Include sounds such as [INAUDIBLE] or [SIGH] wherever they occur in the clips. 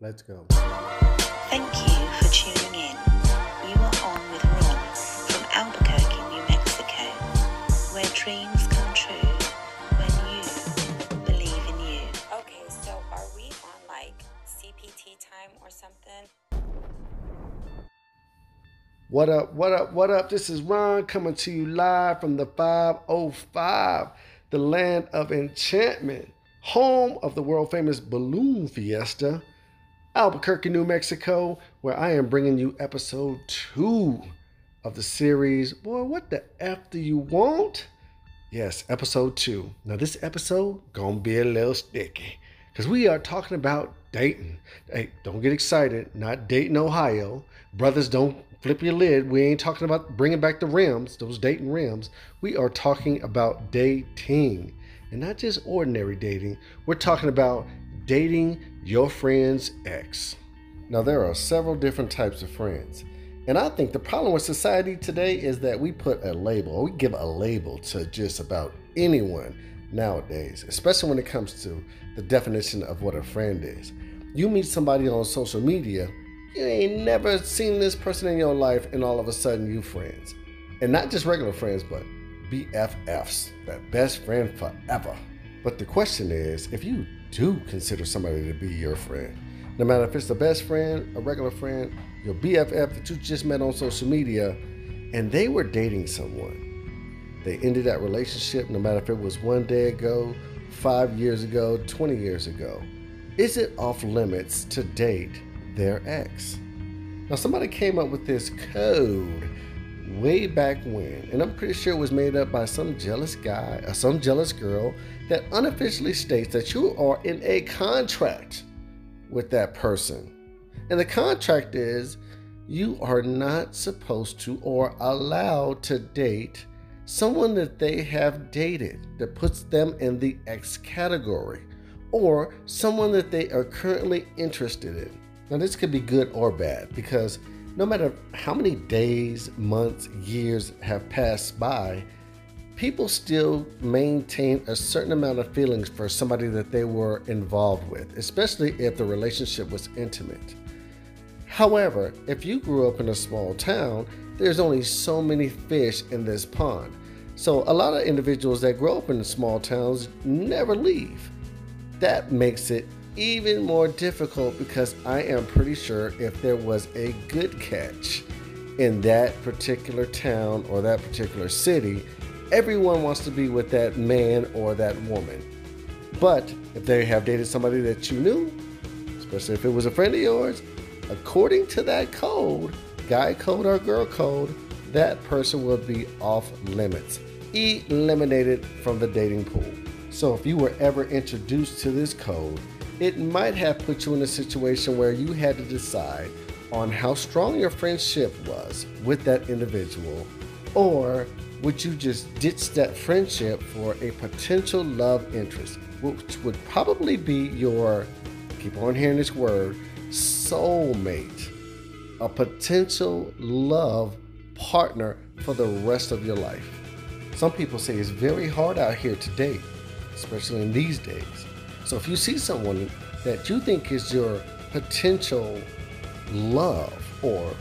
Let's go. Thank you for tuning in. You are on with Ron from Albuquerque, New Mexico, where dreams come true when you believe in you. Okay, so are we on like CPT time or something? What up, what up, what up? This is Ron coming to you live from the 505, the land of enchantment, home of the world famous Balloon Fiesta, Albuquerque, New Mexico, where I am bringing you episode two of the series. Boy, what the F do you want? Yes, episode two. Now, this episode gonna be a little sticky because we are talking about Dayton. Hey, don't get excited. Not Dayton, Ohio. Brothers, don't flip your lid. We ain't talking about bringing back the rims, those Dayton rims. We are talking about dating. And not just ordinary dating. We're talking about dating your friend's ex. Now, there are several different types of friends. And I think the problem with society today is that we put a label, we give a label to just about anyone nowadays, especially when it comes to the definition of what a friend is. You meet somebody on social media, you ain't never seen this person in your life, and all of a sudden you friends. And not just regular friends, but BFFs, that best friend forever. But the question is if you do consider somebody to be your friend, no matter if it's the best friend, a regular friend, your BFF that you just met on social media, and they were dating someone. They ended that relationship, no matter if it was one day ago, five years ago, 20 years ago. Is it off limits to date their ex? Now, somebody came up with this code way back when, and I'm pretty sure it was made up by some jealous guy or some jealous girl that unofficially states that you are in a contract with that person. And the contract is you are not supposed to or allowed to date someone that they have dated that puts them in the X category or someone that they are currently interested in. Now, this could be good or bad because no matter how many days, months, years have passed by, people still maintain a certain amount of feelings for somebody that they were involved with, especially if the relationship was intimate. However, if you grew up in a small town, there's only so many fish in this pond. So, a lot of individuals that grow up in small towns never leave. That makes it even more difficult because I am pretty sure if there was a good catch in that particular town or that particular city, everyone wants to be with that man or that woman. But if they have dated somebody that you knew, especially if it was a friend of yours, according to that code, guy code or girl code, that person will be off limits, eliminated from the dating pool. So if you were ever introduced to this code, it might have put you in a situation where you had to decide on how strong your friendship was with that individual, or would you just ditch that friendship for a potential love interest, which would probably be your, keep on hearing this word, soulmate, a potential love partner for the rest of your life. Some people say it's very hard out here to date, especially in these days. So if you see someone that you think is your potential love or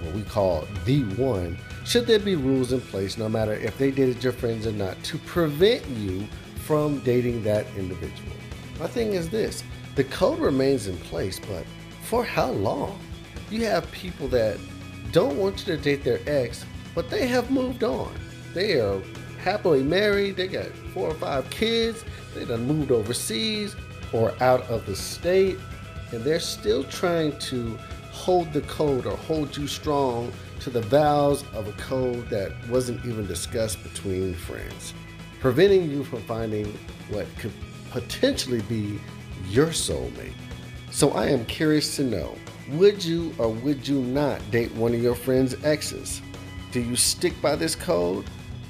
what we call the one, should there be rules in place, no matter if they dated your friends or not, to prevent you from dating that individual? My thing is this the code remains in place, but for how long? You have people that don't want you to date their ex, but they have moved on. They are happily married, they got four or five kids, they done moved overseas or out of the state, and they're still trying to hold the code or hold you strong to the vows of a code that wasn't even discussed between friends, preventing you from finding what could potentially be your soulmate. So I am curious to know would you or would you not date one of your friend's exes? Do you stick by this code?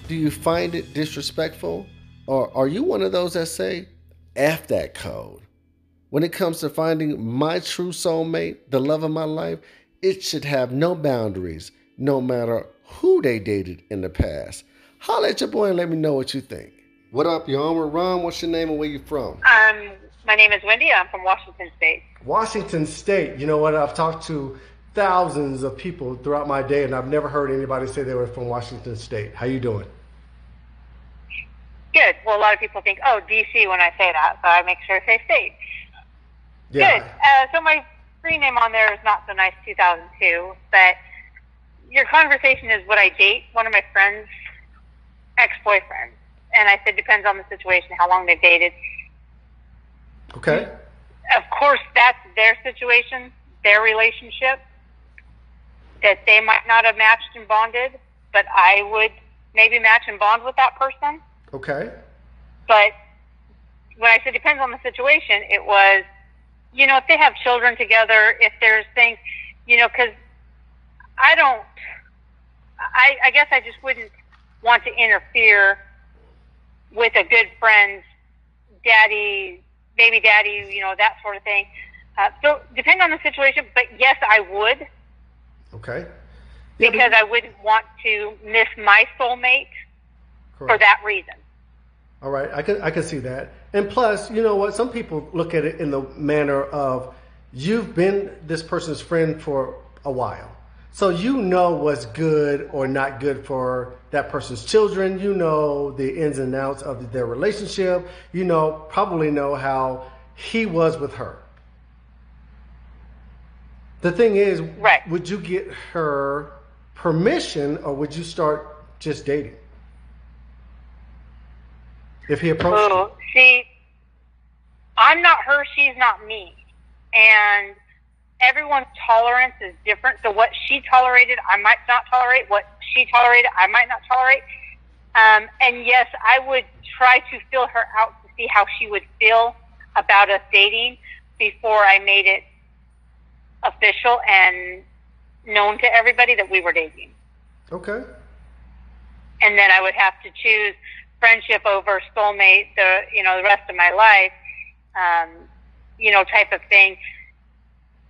Do you find it disrespectful? Or are you one of those that say, F that code? When it comes to finding my true soulmate, the love of my life, it should have no boundaries, no matter who they dated in the past. Holla at your boy and let me know what you think. What up, you on with Ron? What's your name and where you from? Um, my name is Wendy. I'm from Washington State. Washington State. You know what? I've talked to thousands of people throughout my day, and I've never heard anybody say they were from Washington State. How you doing? Good. Well, a lot of people think, oh, DC when I say that, so I make sure to say state. Yeah. Good. Uh, so my screen name on there is not so nice 2002, but your conversation is would I date one of my friends' ex-boyfriends? And I said depends on the situation, how long they've dated. Okay. Of course, that's their situation, their relationship. That they might not have matched and bonded, but I would maybe match and bond with that person. Okay. But when I said depends on the situation, it was, you know, if they have children together, if there's things, you know, because I don't, I, I guess I just wouldn't want to interfere with a good friend's daddy, baby daddy, you know, that sort of thing. Uh, so depending on the situation, but yes, I would Okay. Yeah, because I wouldn't want to miss my soulmate for that reason. All right, I can I can see that. And plus, you know what? Some people look at it in the manner of you've been this person's friend for a while. So you know what's good or not good for that person's children. You know the ins and outs of their relationship. You know probably know how he was with her. The thing is, Right. would you get her permission or would you start just dating? If he approached you. Oh, see, I'm not her, she's not me. And everyone's tolerance is different. So what she tolerated, I might not tolerate. What she tolerated, I might not tolerate. Um, and yes, I would try to fill her out to see how she would feel about us dating before I made it official and known to everybody that we were dating Okay. and then I would have to choose friendship over soulmate the you know the rest of my life, um, you know type of thing.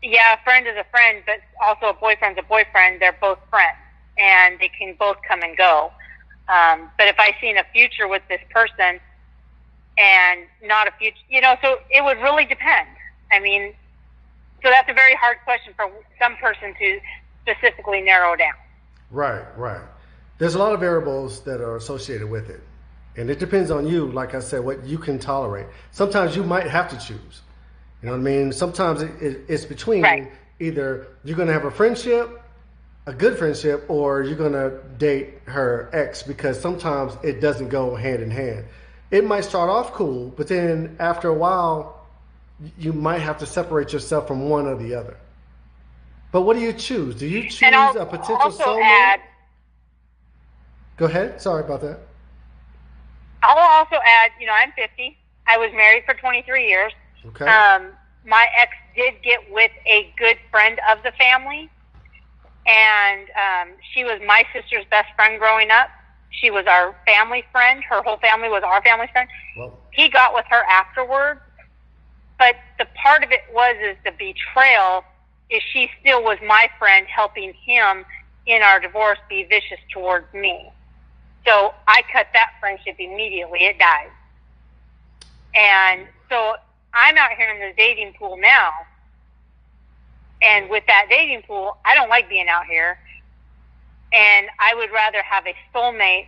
Yeah, a friend is a friend, but also a boyfriend's a boyfriend. They're both friends, and they can both come and go. Um, but if I seen a future with this person and not a future, you know, so it would really depend. I mean, so that's a very hard question for some person to specifically narrow down. Right, right. There's a lot of variables that are associated with it. And it depends on you, like I said, what you can tolerate. Sometimes you might have to choose. You know what I mean? Sometimes it, it, it's between Right. either you're going to have a friendship, a good friendship, or you're going to date her ex because sometimes it doesn't go hand in hand. It might start off cool, but then after a while, you might have to separate yourself from one or the other. But what do you choose? Do you choose a potential soulmate? add. Go ahead. Sorry about that. I'll also add, you know, I'm 50. I was married for 23 years. Okay. Um, my ex did get with a good friend of the family, and um, she was my sister's best friend growing up. She was our family friend. Her whole family was our family friend. well, He got with her afterwards, but the part of it was is the betrayal. Is she still was my friend, helping him in our divorce be vicious towards me? So I cut that friendship immediately. It died. And so I'm out here in the dating pool now. And with that dating pool, I don't like being out here. And I would rather have a soulmate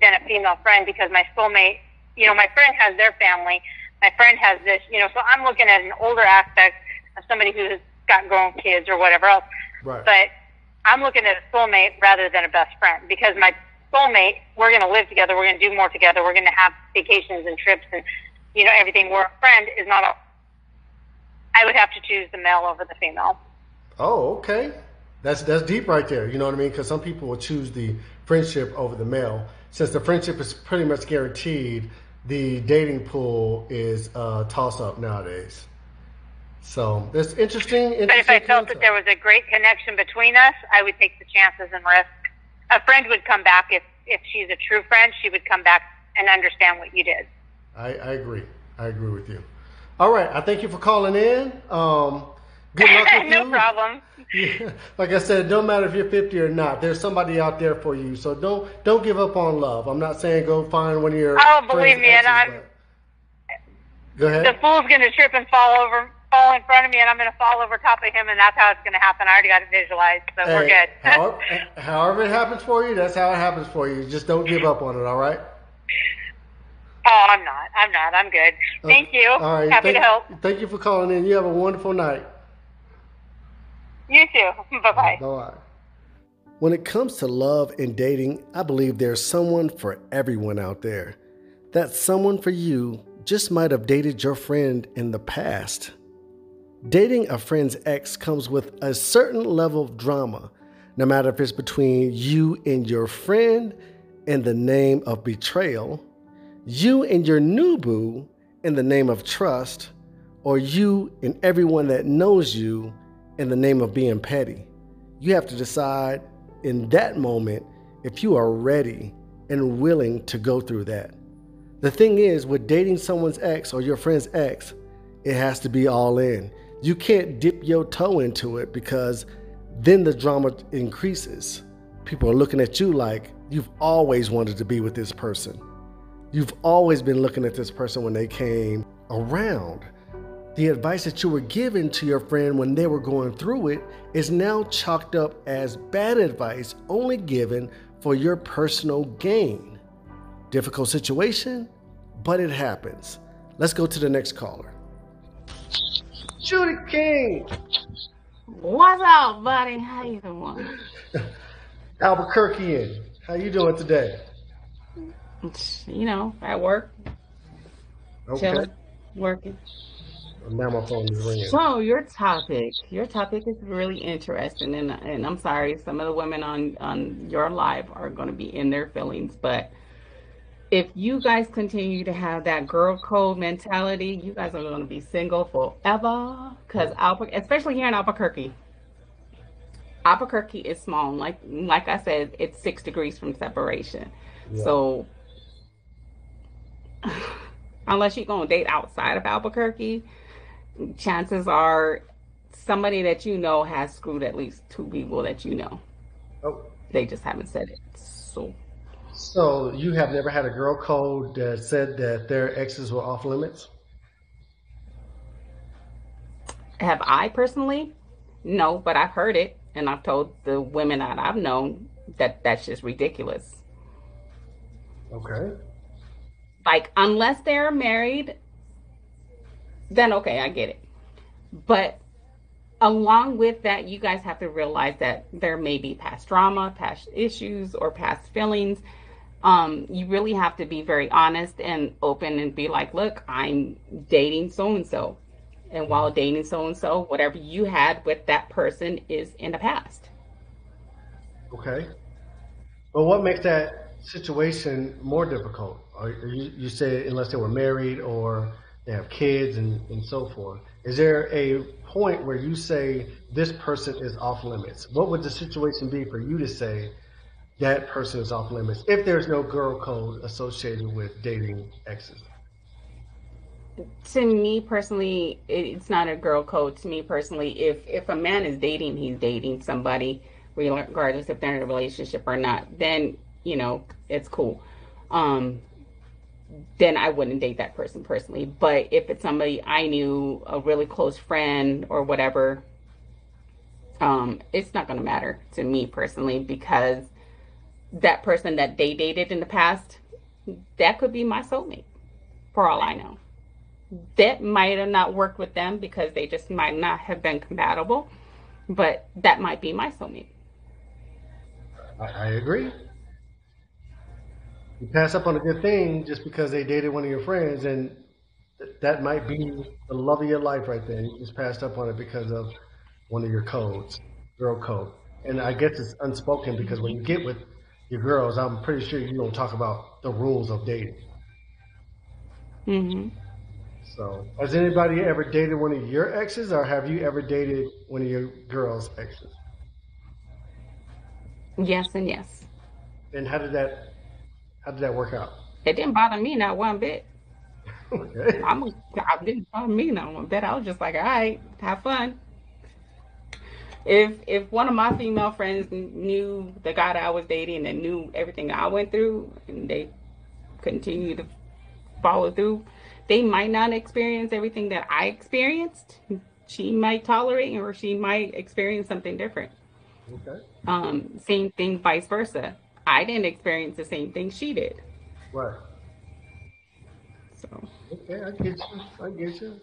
than a female friend because my soulmate, you know, my friend has their family. My friend has this, you know, so I'm looking at an older aspect of somebody who's got grown kids or whatever else. right. But I'm looking at a soulmate rather than a best friend because my soulmate, we're going to live together. We're going to do more together. We're going to have vacations and trips and, you know, everything. Where a friend is not a, I would have to choose the male over the female. oh, okay. That's that's deep right there. You know what I mean? Because some people will choose the friendship over the male. Since the friendship is pretty much guaranteed, the dating pool is uh, toss up nowadays. So that's interesting. interesting But if I felt that there was a great connection between us, I would take the chances and risk. A friend would come back if, if she's a true friend, she would come back and understand what you did. I, I agree. I agree with you. All right. I thank you for calling in. Um, good luck with [LAUGHS] no you. problem. [LAUGHS] Yeah, like I said, no matter if you're 50 or not, there's somebody out there for you. So don't don't give up on love. I'm not saying go find one of your. Oh, believe me, and I'm- Go ahead. The fool's going to trip and fall over fall in front of me and I'm going to fall over top of him, and that's how it's going to happen. I already got it visualized, so we're good. however, [LAUGHS] however it happens for you, that's how it happens for you. Just don't give up on it, all right? oh, I'm not. I'm not. I'm good. Thank you. All right. Happy thank, to help. Thank you for calling in. You have a wonderful night. You too. [LAUGHS] Bye Bye bye. Bye. When it comes to love and dating, I believe there's someone for everyone out there. That someone for you just might have dated your friend in the past. Dating a friend's ex comes with a certain level of drama, no matter if it's between you and your friend in the name of betrayal, you and your new boo in the name of trust, or you and everyone that knows you in the name of being petty. You have to decide in that moment if you are ready and willing to go through that. The thing is, with dating someone's ex or your friend's ex, it has to be all in. You can't dip your toe into it because then the drama increases. People are looking at you like you've always wanted to be with this person. You've always been looking at this person when they came around. The advice that you were given to your friend when they were going through it is now chalked up as bad advice only given for your personal gain. Difficult situation, but it happens. Let's go to the next caller. Judy King, What's up, buddy? How you doing? [LAUGHS] Albuquerque. How you doing today? You know, at work, chilling, working. Oh, now my phone is ringing. So your topic, your topic is really interesting, and and I'm sorry, some of the women on on your live are going to be in their feelings, but if you guys continue to have that girl code mentality, you guys are going to be single forever. Because Albuquerque, especially here in Albuquerque, Albuquerque is small. Like like I said, it's six degrees from separation. Yeah. So [SIGHS] unless you're gonna date outside of Albuquerque, chances are somebody that you know has screwed at least two people that you know. Oh, They just haven't said it. So so you have never had a girl code that said that their exes were off limits? have I personally? No, but I've heard it and I've told the women that I've known that that's just ridiculous. Okay. Like unless they're married, then okay, I get it. But along with that, you guys have to realize that there may be past drama, past issues, or past feelings. Um, you really have to be very honest and open and be like, look, I'm dating so and so. And while dating so and so, whatever you had with that person is in the past. Okay. But what makes that situation more difficult? Or you, you say unless they were married or they have kids and, and so forth. Is there a point where you say this person is off limits? What would the situation be for you to say that person is off limits if there's no girl code associated with dating exes? to me personally it's not a girl code. To me personally if if a man is dating he's dating somebody regardless if they're in a relationship or not then you know it's cool. Um then i wouldn't date that person personally. But if it's somebody i knew a really close friend or whatever um it's not going to matter to me personally because that person that they dated in the past that could be my soulmate for all i know that might have not worked with them because they just might not have been compatible, but that might be my soulmate. I, agree. You pass up on a good thing just because they dated one of your friends, and th- that might be the love of your life right there. You just passed up on it because of one of your codes, girl code. And I guess it's unspoken because when you get with your girls, I'm pretty sure you don't talk about the rules of dating. hmm So, has anybody ever dated one of your exes, or have you ever dated one of your girls' exes? Yes and yes. And how did that how did that work out? It didn't bother me not one bit. [LAUGHS] Okay. I'm it didn't bother me not one bit. I was just like, all right, have fun. If if one of my female friends knew the guy that I was dating and knew everything I went through, and they continue to follow through, they might not experience everything that I experienced. She might tolerate or she might experience something different. Okay. Um, same thing, vice versa. I didn't experience the same thing she did. Right. So Okay, I get you. I get you.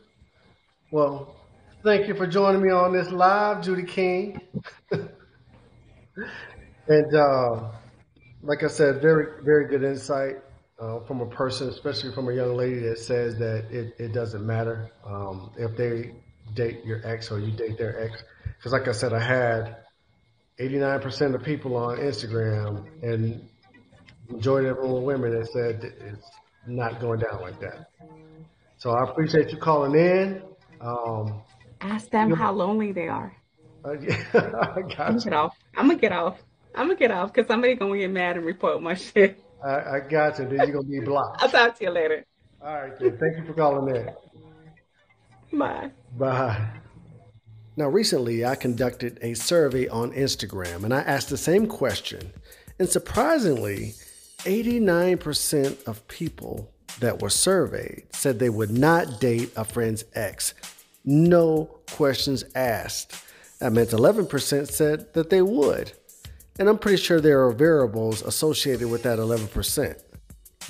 Well, thank you for joining me on this live, Judy King. [LAUGHS] and uh, like I said, very, very good insight uh, from a person, especially from a young lady that says that it, it doesn't matter um, if they date your ex or you date their ex. Because, like I said, I had 89% of people on Instagram and majority of them women that said it's not going down like that. So I appreciate you calling in. Um, ask them how lonely they are. [LAUGHS] I I'm got gonna you. get off. I'm gonna get off. I'm gonna get off because somebody gonna get mad and report my [LAUGHS] shit. I, I got you. Then you're gonna be blocked. I'll talk to you later. All right, then. Thank you for calling in. Bye. Bye. Now, recently I conducted a survey on Instagram and I asked the same question. And surprisingly, 89% of people that were surveyed said they would not date a friend's ex. No questions asked. That meant 11% said that they would. And I'm pretty sure there are variables associated with that 11%.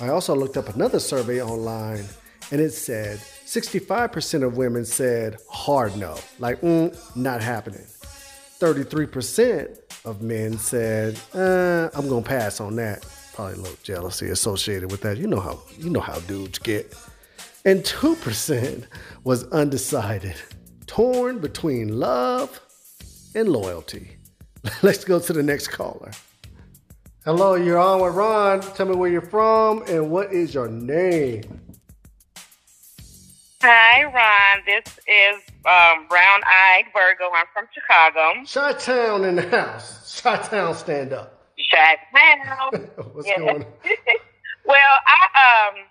I also looked up another survey online and it said 65% of women said hard no, like, mm, not happening. 33% of men said, uh, I'm gonna pass on that. Probably a little jealousy associated with that. You know how you know how dudes get. And 2% was undecided, torn between love and loyalty. [LAUGHS] Let's go to the next caller. Hello, you're on with Ron. Tell me where you're from and what is your name. Hi, Ron. This is um, Brown Eyed Virgo. I'm from Chicago. Chi Town in the house. Chi Town stand up. Shut down. [LAUGHS] What's going on? [LAUGHS] well, I um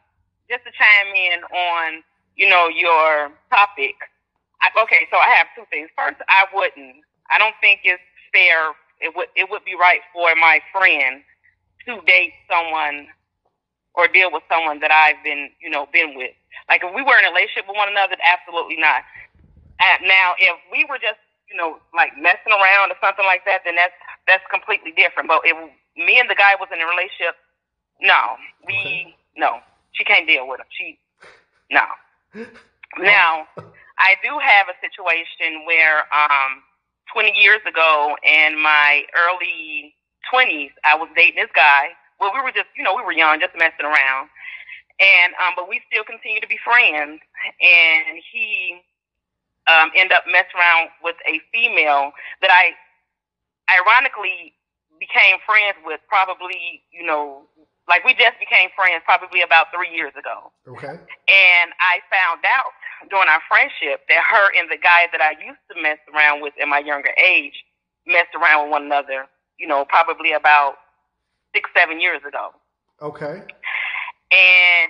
just to chime in on you know your topic. I, okay, so I have two things. First, I wouldn't. I don't think it's fair. It would it would be right for my friend to date someone or deal with someone that I've been you know been with. Like if we were in a relationship with one another, absolutely not. And now, if we were just you know like messing around or something like that, then that's that's completely different. But if me and the guy was in a relationship, no, we no, she can't deal with him. She no. Now, I do have a situation where um 20 years ago in my early 20s, I was dating this guy. Well, we were just, you know, we were young, just messing around. And um but we still continue to be friends and he um ended up messing around with a female that I ironically became friends with probably, you know, like we just became friends probably about three years ago. Okay. And I found out during our friendship that her and the guy that I used to mess around with in my younger age messed around with one another, you know, probably about six, seven years ago. Okay. And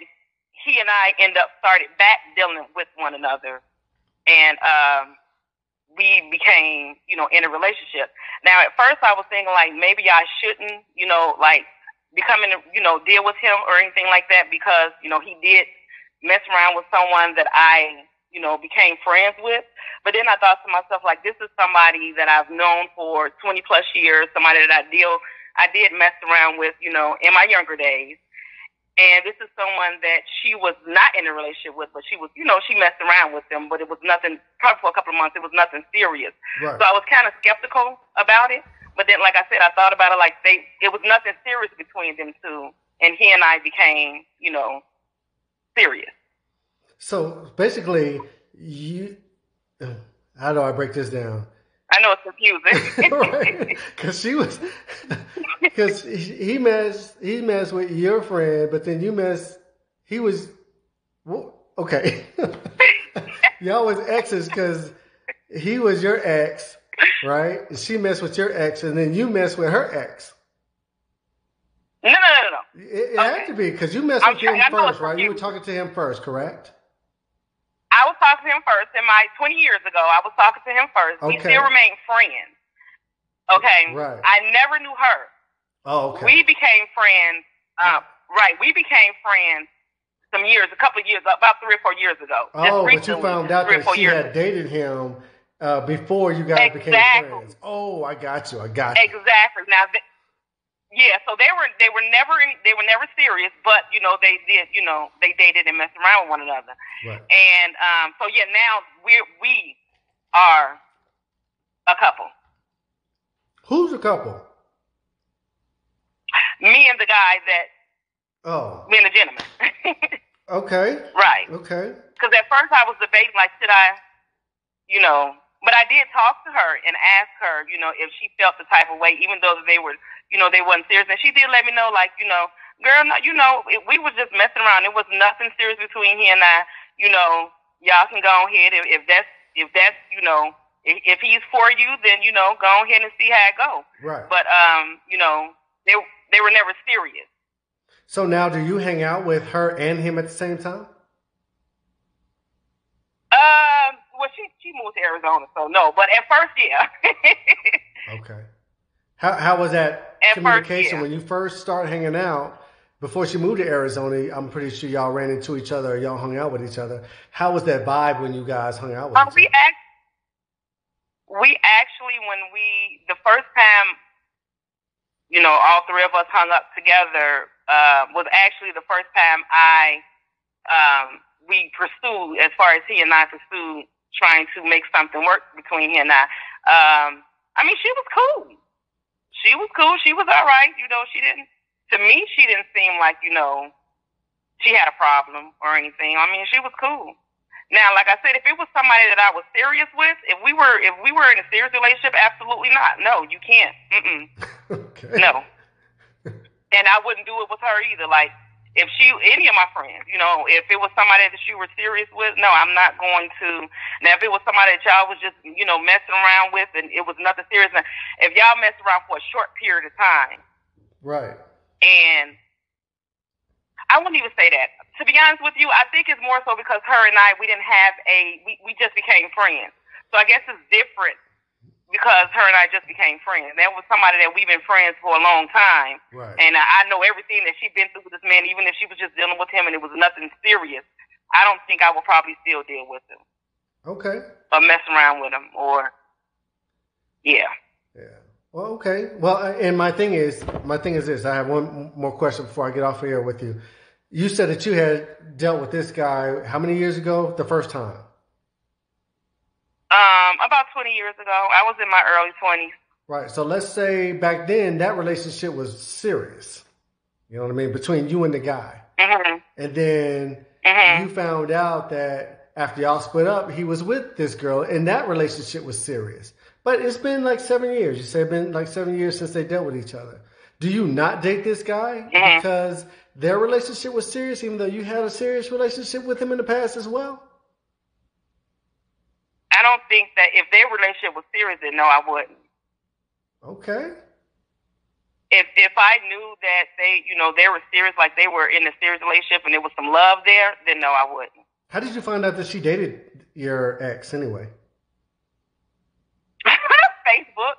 he and I end up started back dealing with one another. And um we became, you know, in a relationship. Now at first I was thinking like maybe I shouldn't, you know, like becoming you know, deal with him or anything like that because, you know, he did mess around with someone that I, you know, became friends with. But then I thought to myself, like, this is somebody that I've known for 20 plus years, somebody that I deal, I did mess around with, you know, in my younger days. And this is someone that she was not in a relationship with, but she was, you know, she messed around with them, but it was nothing, probably for a couple of months, it was nothing serious. Right. So I was kind of skeptical about it. But then, like I said, I thought about it like they, it was nothing serious between them two. And he and I became, you know, serious. So basically, you. uh, How do I break this down? I know it's confusing. [LAUGHS] right? Because she was, because he messed, he messed with your friend, but then you messed. He was, well, okay. [LAUGHS] Y'all was exes because he was your ex, right? She messed with your ex, and then you messed with her ex. no, no, no, no. It, it had to be because you messed with him trying- first, right? You were talking to him first, correct? I was talking to him first. In my 20 years ago, I was talking to him first. We still remain friends. Okay. Right. I never knew her. Oh, okay. We became friends. Uh, right. We became friends some years, a couple of years, about three or four years ago. Oh, but you found out that she had dated him uh, before you guys became friends. Oh, I got you. I got you. Exactly. Now, th- yeah. So they were they were never in, they were never serious, but you know they did you know they dated and messed around with one another. Right. And um, so yeah, now we we are a couple. Who's a couple? Me and the guy that Oh, me and the gentleman. [LAUGHS] okay. right. Okay. Because at first I was debating like should I, you know, but I did talk to her and ask her, you know, if she felt the type of way, even though they were, you know, they wasn't serious. And she did let me know, like, you know, girl, no, you know, it, we was just messing around. It was nothing serious between he and I. You know, y'all can go ahead if, if that's if that's you know if, if he's for you, then you know go ahead and see how it go. Right. But um, you know, they they were never serious. So now, do you hang out with her and him at the same time? Um, well, she she moved to Arizona, so no. But at first, yeah. [LAUGHS] Okay. How how was that At first, communication yeah. when you first started hanging out? Before she moved to Arizona, I'm pretty sure y'all ran into each other, or y'all hung out with each other. How was that vibe when you guys hung out with Um, each we other? act, we actually when we the first time, you know, all three of us hung up together uh, was actually the first time I um, we pursued as far as he and I pursued trying to make something work between he and I. Um, I mean, she was cool. She was cool. She was all right. You know, she didn't. To me, she didn't seem like you know she had a problem or anything. I mean, she was cool. Now, like I said, if it was somebody that I was serious with, if we were if we were in a serious relationship, absolutely not. No, you can't. Mm-mm. [LAUGHS] okay. No. And I wouldn't do it with her either. Like if she any of my friends, you know, if it was somebody that she was serious with, no, I'm not going to. Now, if it was somebody that y'all was just you know messing around with and it was nothing serious, now, if y'all messed around for a short period of time Right. and I wouldn't even say that. To be honest with you, I think it's more so because her and I we didn't have a we, we just became friends. So I guess it's different because her and I just became friends. That was somebody that we've been friends for a long time. Right. And I know everything that she's been through with this man, even if she was just dealing with him and it was nothing serious. I don't think I would probably still deal with him Okay. or mess around with him or yeah. Yeah. Well, okay. Well, uh, and my thing is, my thing is this. I have one more question before I get off here with you. You said that you had dealt with this guy how many years ago? The first time. Um, about twenty years ago, I was in my early twenties. Right. So let's say back then that relationship was serious. You know what I mean? Between you and the guy. Mhm. And then Mhm. you found out that after y'all split up, he was with this girl and that relationship was serious. But it's been like seven years. You say it's been like seven years since they dealt with each other. Do you not date this guy Mhm. because their relationship was serious, even though you had a serious relationship with him in the past as well? I don't think that if their relationship was serious, then no, I wouldn't. Okay. If if I knew that they, you know, they were serious, like they were in a serious relationship, and there was some love there, then no, I wouldn't. How did you find out that she dated your ex anyway? Facebook,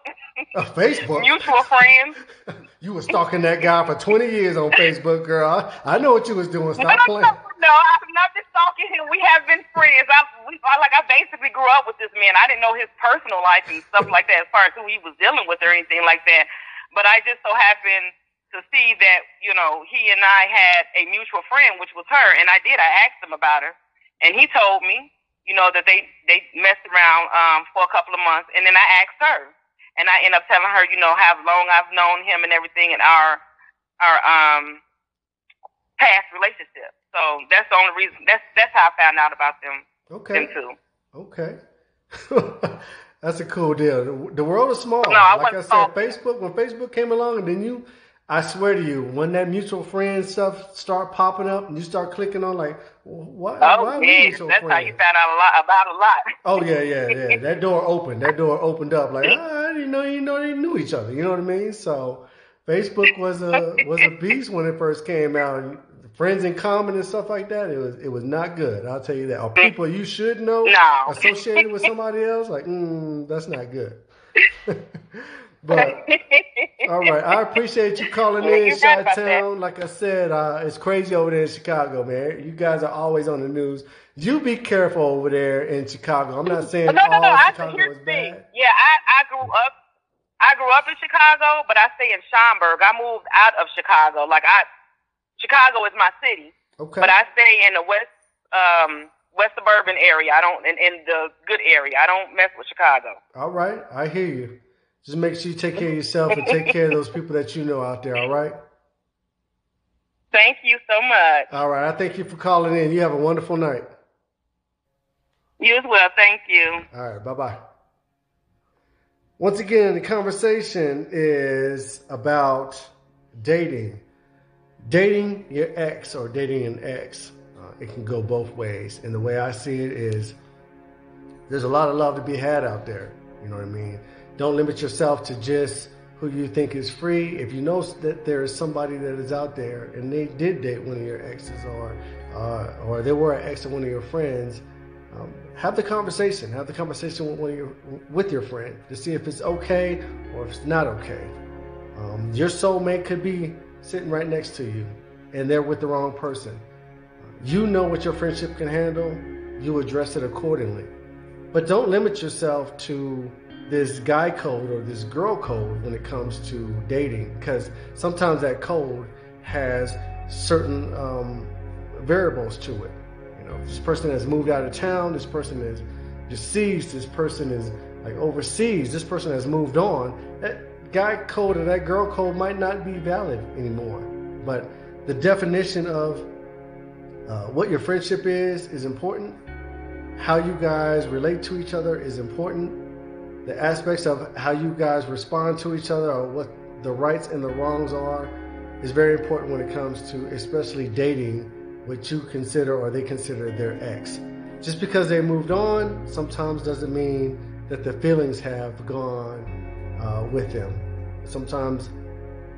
Facebook. mutual friends. [LAUGHS] You were stalking that guy for 20 years on Facebook, girl. I, I know what you was doing. No, Stop no, playing. no, I've not been stalking him. We have been friends. I, we, I like I basically grew up with this man. I didn't know his personal life and stuff like that, as far as who he was dealing with or anything like that. But I just so happened to see that you know he and I had a mutual friend, which was her, and I did. I asked him about her, and he told me, you know, that they they messed around um, for a couple of months, and then I asked her, and I end up telling her, you know, how long I've known him and everything, and our our um past relationship. So that's the only reason. That's that's how I found out about them. Okay. Them two. Okay. [LAUGHS] That's a cool deal. The, world is small. No, I like I said. Facebook, when Facebook came along and then you, I swear to you, when that mutual friend stuff start popping up and you start clicking on like, why, Oh why yeah, that's how you found out a lot about a lot. Oh yeah, yeah, yeah. [LAUGHS] That door opened. That door opened up. Like ah, I didn't know you know they knew each other. You know what I mean? So Facebook was a was a beast when it first came out. Friends in common and stuff like that. It was it was not good. I'll tell you that. Or people you should know [LAUGHS] No. associated with somebody else. Like mm, that's not good. [LAUGHS] But [LAUGHS] all right, I appreciate you calling Yeah, in, about Chi-Town. Like I said, uh, it's crazy over there in Chicago, man. You guys are always on the news. You be careful over there in Chicago. I'm not saying no, no, all no. I, Chicago here's is the thing. Yeah, I, I grew up. I grew up in Chicago, but I stay in Schaumburg. I moved out of Chicago. Like I, Chicago is my city, Okay. but I stay in the west, um, west suburban area. I don't in, in the good area. I don't mess with Chicago. all right, I hear you. Just make sure you take care of yourself and take care of those people that you know out there. All right. Thank you so much. All right. I thank you for calling in. You have a wonderful night. You as well. Thank you. All right, bye bye. Once again, the conversation is about dating. Dating your ex or dating an ex. Uh, it can go both ways. And the way I see it is there's a lot of love to be had out there. You know what I mean? Don't limit yourself to just who you think is free. If you know that there is somebody that is out there and they did date one of your exes or uh, or they were an ex of one of your friends, um, have the conversation. Have the conversation with one of your with your friend to see if it's okay or if it's not okay. Um, your soulmate could be sitting right next to you, and they're with the wrong person. You know what your friendship can handle. You address it accordingly, but don't limit yourself to this guy code or this girl code when it comes to dating, because sometimes that code has certain um, variables to it. You know, this person has moved out of town. This person is deceased. This person is like overseas. This person has moved on. That guy code or that girl code might not be valid anymore. But the definition of uh, what your friendship is is important. How you guys relate to each other is important. The aspects of how you guys respond to each other or what the rights and the wrongs are is very important when it comes to especially dating what you consider or they consider their ex. Just because they moved on sometimes doesn't mean that the feelings have gone uh, with them. Sometimes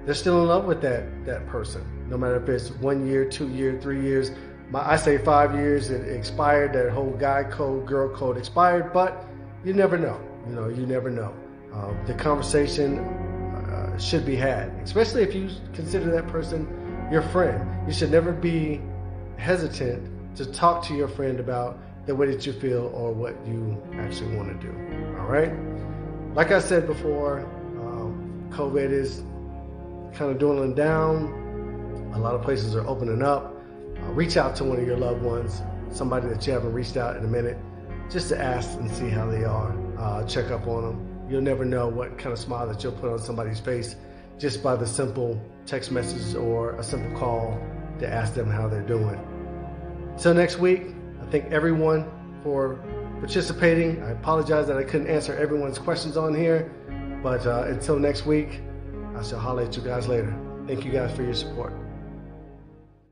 they're still in love with that that person, no matter if it's one year, two year, three years. My, I say five years. It expired. That whole guy code, girl code expired. But you never know. You know, you never know. Uh, the conversation uh, should be had, especially if you consider that person your friend. You should never be hesitant to talk to your friend about the way that you feel or what you actually want to do. All right. Like I said before, um, COVID is kind of dwindling down. A lot of places are opening up. Uh, reach out to one of your loved ones, somebody that you haven't reached out in a minute, just to ask and see how they are. Uh, check up on them. You'll never know what kind of smile that you'll put on somebody's face just by the simple text message or a simple call to ask them how they're doing. Until next week, I thank everyone for participating. I apologize that I couldn't answer everyone's questions on here, but uh, until next week, I shall holler at you guys later. Thank you guys for your support.